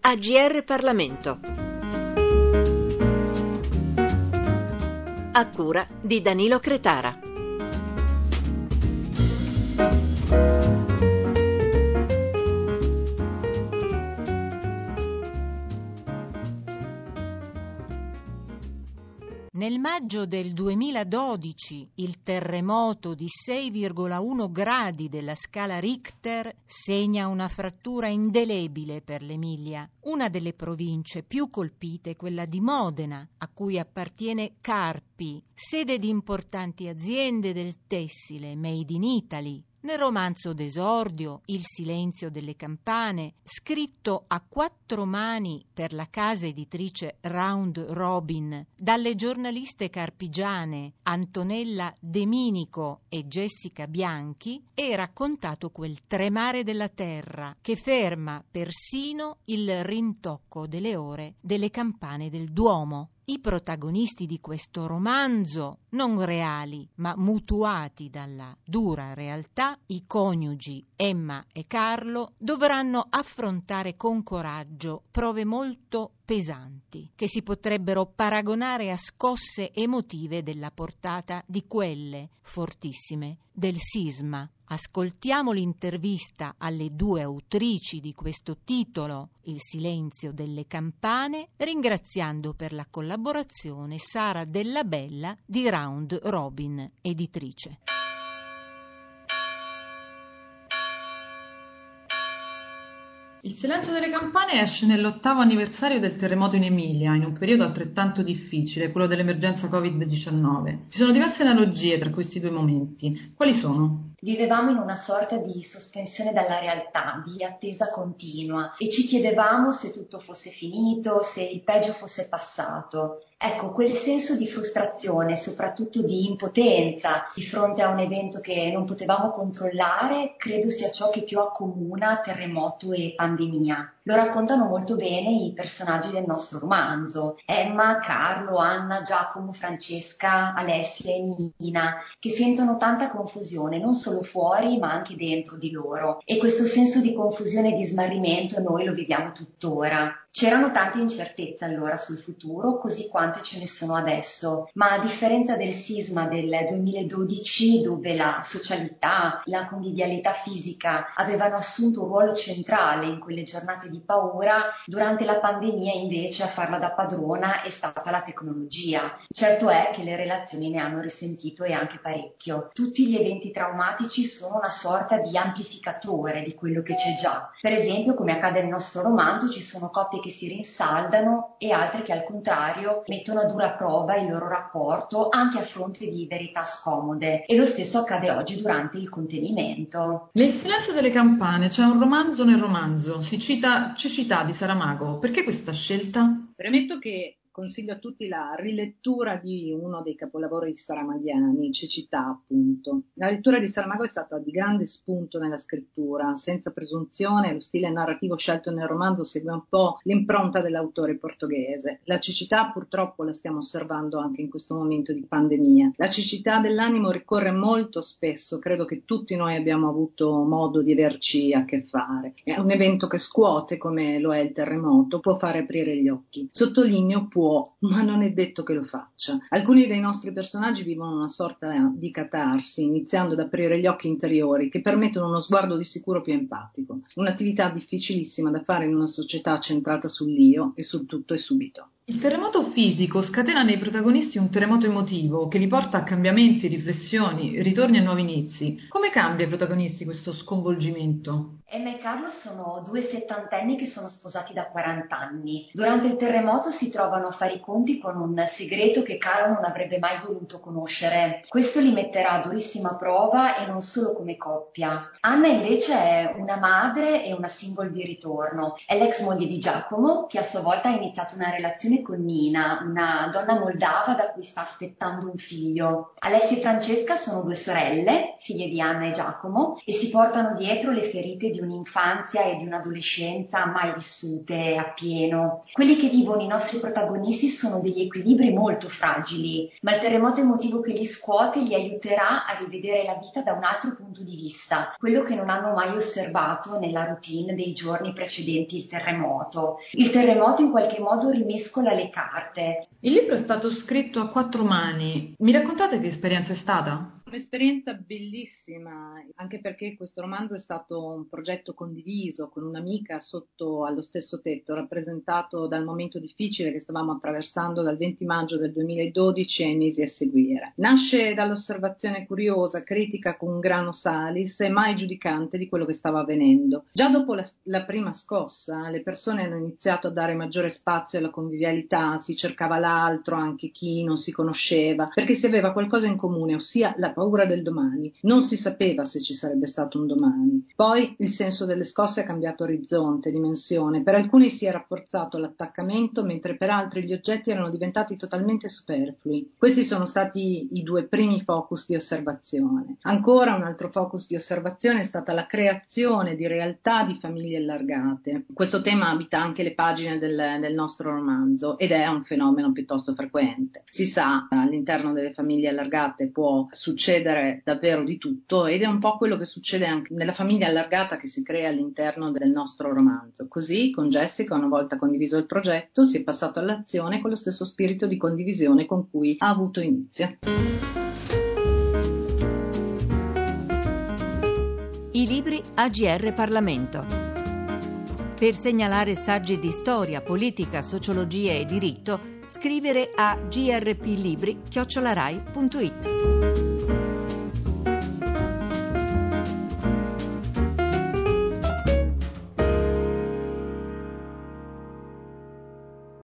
AGR Parlamento. A cura di Danilo Cretara. Nel maggio del 2012 il terremoto di 6,1 gradi della scala Richter segna una frattura indelebile per l'Emilia, una delle province più colpite, quella di Modena, a cui appartiene Carpi, sede di importanti aziende del tessile made in Italy, nel romanzo d'esordio Il silenzio delle campane, scritto a quattro mani per la casa editrice Round Robin dalle giornaliste carpigiane Antonella De Minico e Jessica Bianchi, è raccontato quel tremare della terra che ferma persino il rintocco delle ore delle campane del Duomo. I protagonisti di questo romanzo, non reali ma mutuati dalla dura realtà, i coniugi Emma e Carlo, dovranno affrontare con coraggio prove molto pesanti, che si potrebbero paragonare a scosse emotive della portata di quelle fortissime del sisma. Ascoltiamo l'intervista alle due autrici di questo titolo, Il silenzio delle campane, ringraziando per la collaborazione Sara Della Bella di Round Robin Editrice. Il silenzio delle campane esce nell'ottavo anniversario del terremoto in Emilia, in un periodo altrettanto difficile, quello dell'emergenza Covid-19. Ci sono diverse analogie tra questi due momenti. Quali sono? Vivevamo in una sorta di sospensione dalla realtà, di attesa continua e ci chiedevamo se tutto fosse finito, se il peggio fosse passato. Ecco, quel senso di frustrazione, soprattutto di impotenza di fronte a un evento che non potevamo controllare, credo sia ciò che più accomuna terremoto e pandemia. Lo raccontano molto bene i personaggi del nostro romanzo, Emma, Carlo, Anna, Giacomo, Francesca, Alessia e Nina, che sentono tanta confusione non solo fuori ma anche dentro di loro. E questo senso di confusione e di smarrimento noi lo viviamo tuttora. C'erano tante incertezze allora sul futuro, così quante ce ne sono adesso, ma a differenza del sisma del 2012, dove la socialità, la convivialità fisica avevano assunto un ruolo centrale in quelle giornate di paura, durante la pandemia invece a farla da padrona è stata la tecnologia. Certo è che le relazioni ne hanno risentito e anche parecchio. Tutti gli eventi traumatici sono una sorta di amplificatore di quello che c'è già. Per esempio, come accade nel nostro romanzo, ci sono coppie che si rinsaldano e altre che al contrario mettono a dura prova il loro rapporto anche a fronte di verità scomode e lo stesso accade oggi durante il contenimento. Nel silenzio delle campane c'è un romanzo nel romanzo, si cita Cecità di Saramago, perché questa scelta? Premetto che consiglio a tutti la rilettura di uno dei capolavori saramaghiani, Cecità appunto. La lettura di Saramago è stata di grande spunto nella scrittura, senza presunzione, lo stile narrativo scelto nel romanzo segue un po' l'impronta dell'autore portoghese. La cecità purtroppo la stiamo osservando anche in questo momento di pandemia. La cecità dell'animo ricorre molto spesso, credo che tutti noi abbiamo avuto modo di averci a che fare. È un evento che scuote come lo è il terremoto, può fare aprire gli occhi. Sottolineo può può, ma non è detto che lo faccia. Alcuni dei nostri personaggi vivono una sorta di catarsi, iniziando ad aprire gli occhi interiori che permettono uno sguardo di sicuro più empatico, un'attività difficilissima da fare in una società centrata sull'io e sul tutto e subito. Il terremoto fisico scatena nei protagonisti un terremoto emotivo che li porta a cambiamenti, riflessioni, ritorni e nuovi inizi. Come cambia ai protagonisti questo sconvolgimento? Emma e Carlo sono due settantenni che sono sposati da 40 anni. Durante il terremoto si trovano a fare i conti con un segreto che Carlo non avrebbe mai voluto conoscere. Questo li metterà a durissima prova e non solo come coppia. Anna invece è una madre e una single di ritorno. È l'ex moglie di Giacomo che a sua volta ha iniziato una relazione con Nina, una donna moldava da cui sta aspettando un figlio. Alessia e Francesca sono due sorelle, figlie di Anna e Giacomo, e si portano dietro le ferite di un'infanzia e di un'adolescenza mai vissute appieno. Quelli che vivono i nostri protagonisti sono degli equilibri molto fragili, ma il terremoto emotivo che li scuote li aiuterà a rivedere la vita da un altro punto di vista, quello che non hanno mai osservato nella routine dei giorni precedenti il terremoto. Il terremoto in qualche modo rimescola le carte. Il libro è stato scritto a quattro mani. Mi raccontate che esperienza è stata? Un'esperienza bellissima, anche perché questo romanzo è stato un progetto condiviso con un'amica sotto allo stesso tetto, rappresentato dal momento difficile che stavamo attraversando dal 20 maggio del 2012 ai mesi a seguire. Nasce dall'osservazione curiosa, critica con grano salis e mai giudicante di quello che stava avvenendo. Già dopo la, la prima scossa, le persone hanno iniziato a dare maggiore spazio alla convivialità, si cercava l'altro, anche chi non si conosceva, perché si aveva qualcosa in comune, ossia la paura del domani. Non si sapeva se ci sarebbe stato un domani. Poi il senso delle scosse ha cambiato orizzonte, dimensione. Per alcuni si è rafforzato l'attaccamento, mentre per altri gli oggetti erano diventati totalmente superflui. Questi sono stati i due primi focus di osservazione. Ancora un altro focus di osservazione è stata la creazione di realtà di famiglie allargate. Questo tema abita anche le pagine del, del nostro romanzo ed è un fenomeno piuttosto frequente. Si sa, all'interno delle famiglie allargate può succedere succedere davvero di tutto ed è un po' quello che succede anche nella famiglia allargata che si crea all'interno del nostro romanzo. Così con Jessica, una volta condiviso il progetto, si è passato all'azione con lo stesso spirito di condivisione con cui ha avuto inizio. I libri AGR Parlamento. Per segnalare saggi di storia, politica, sociologia e diritto, scrivere a grplibri.it.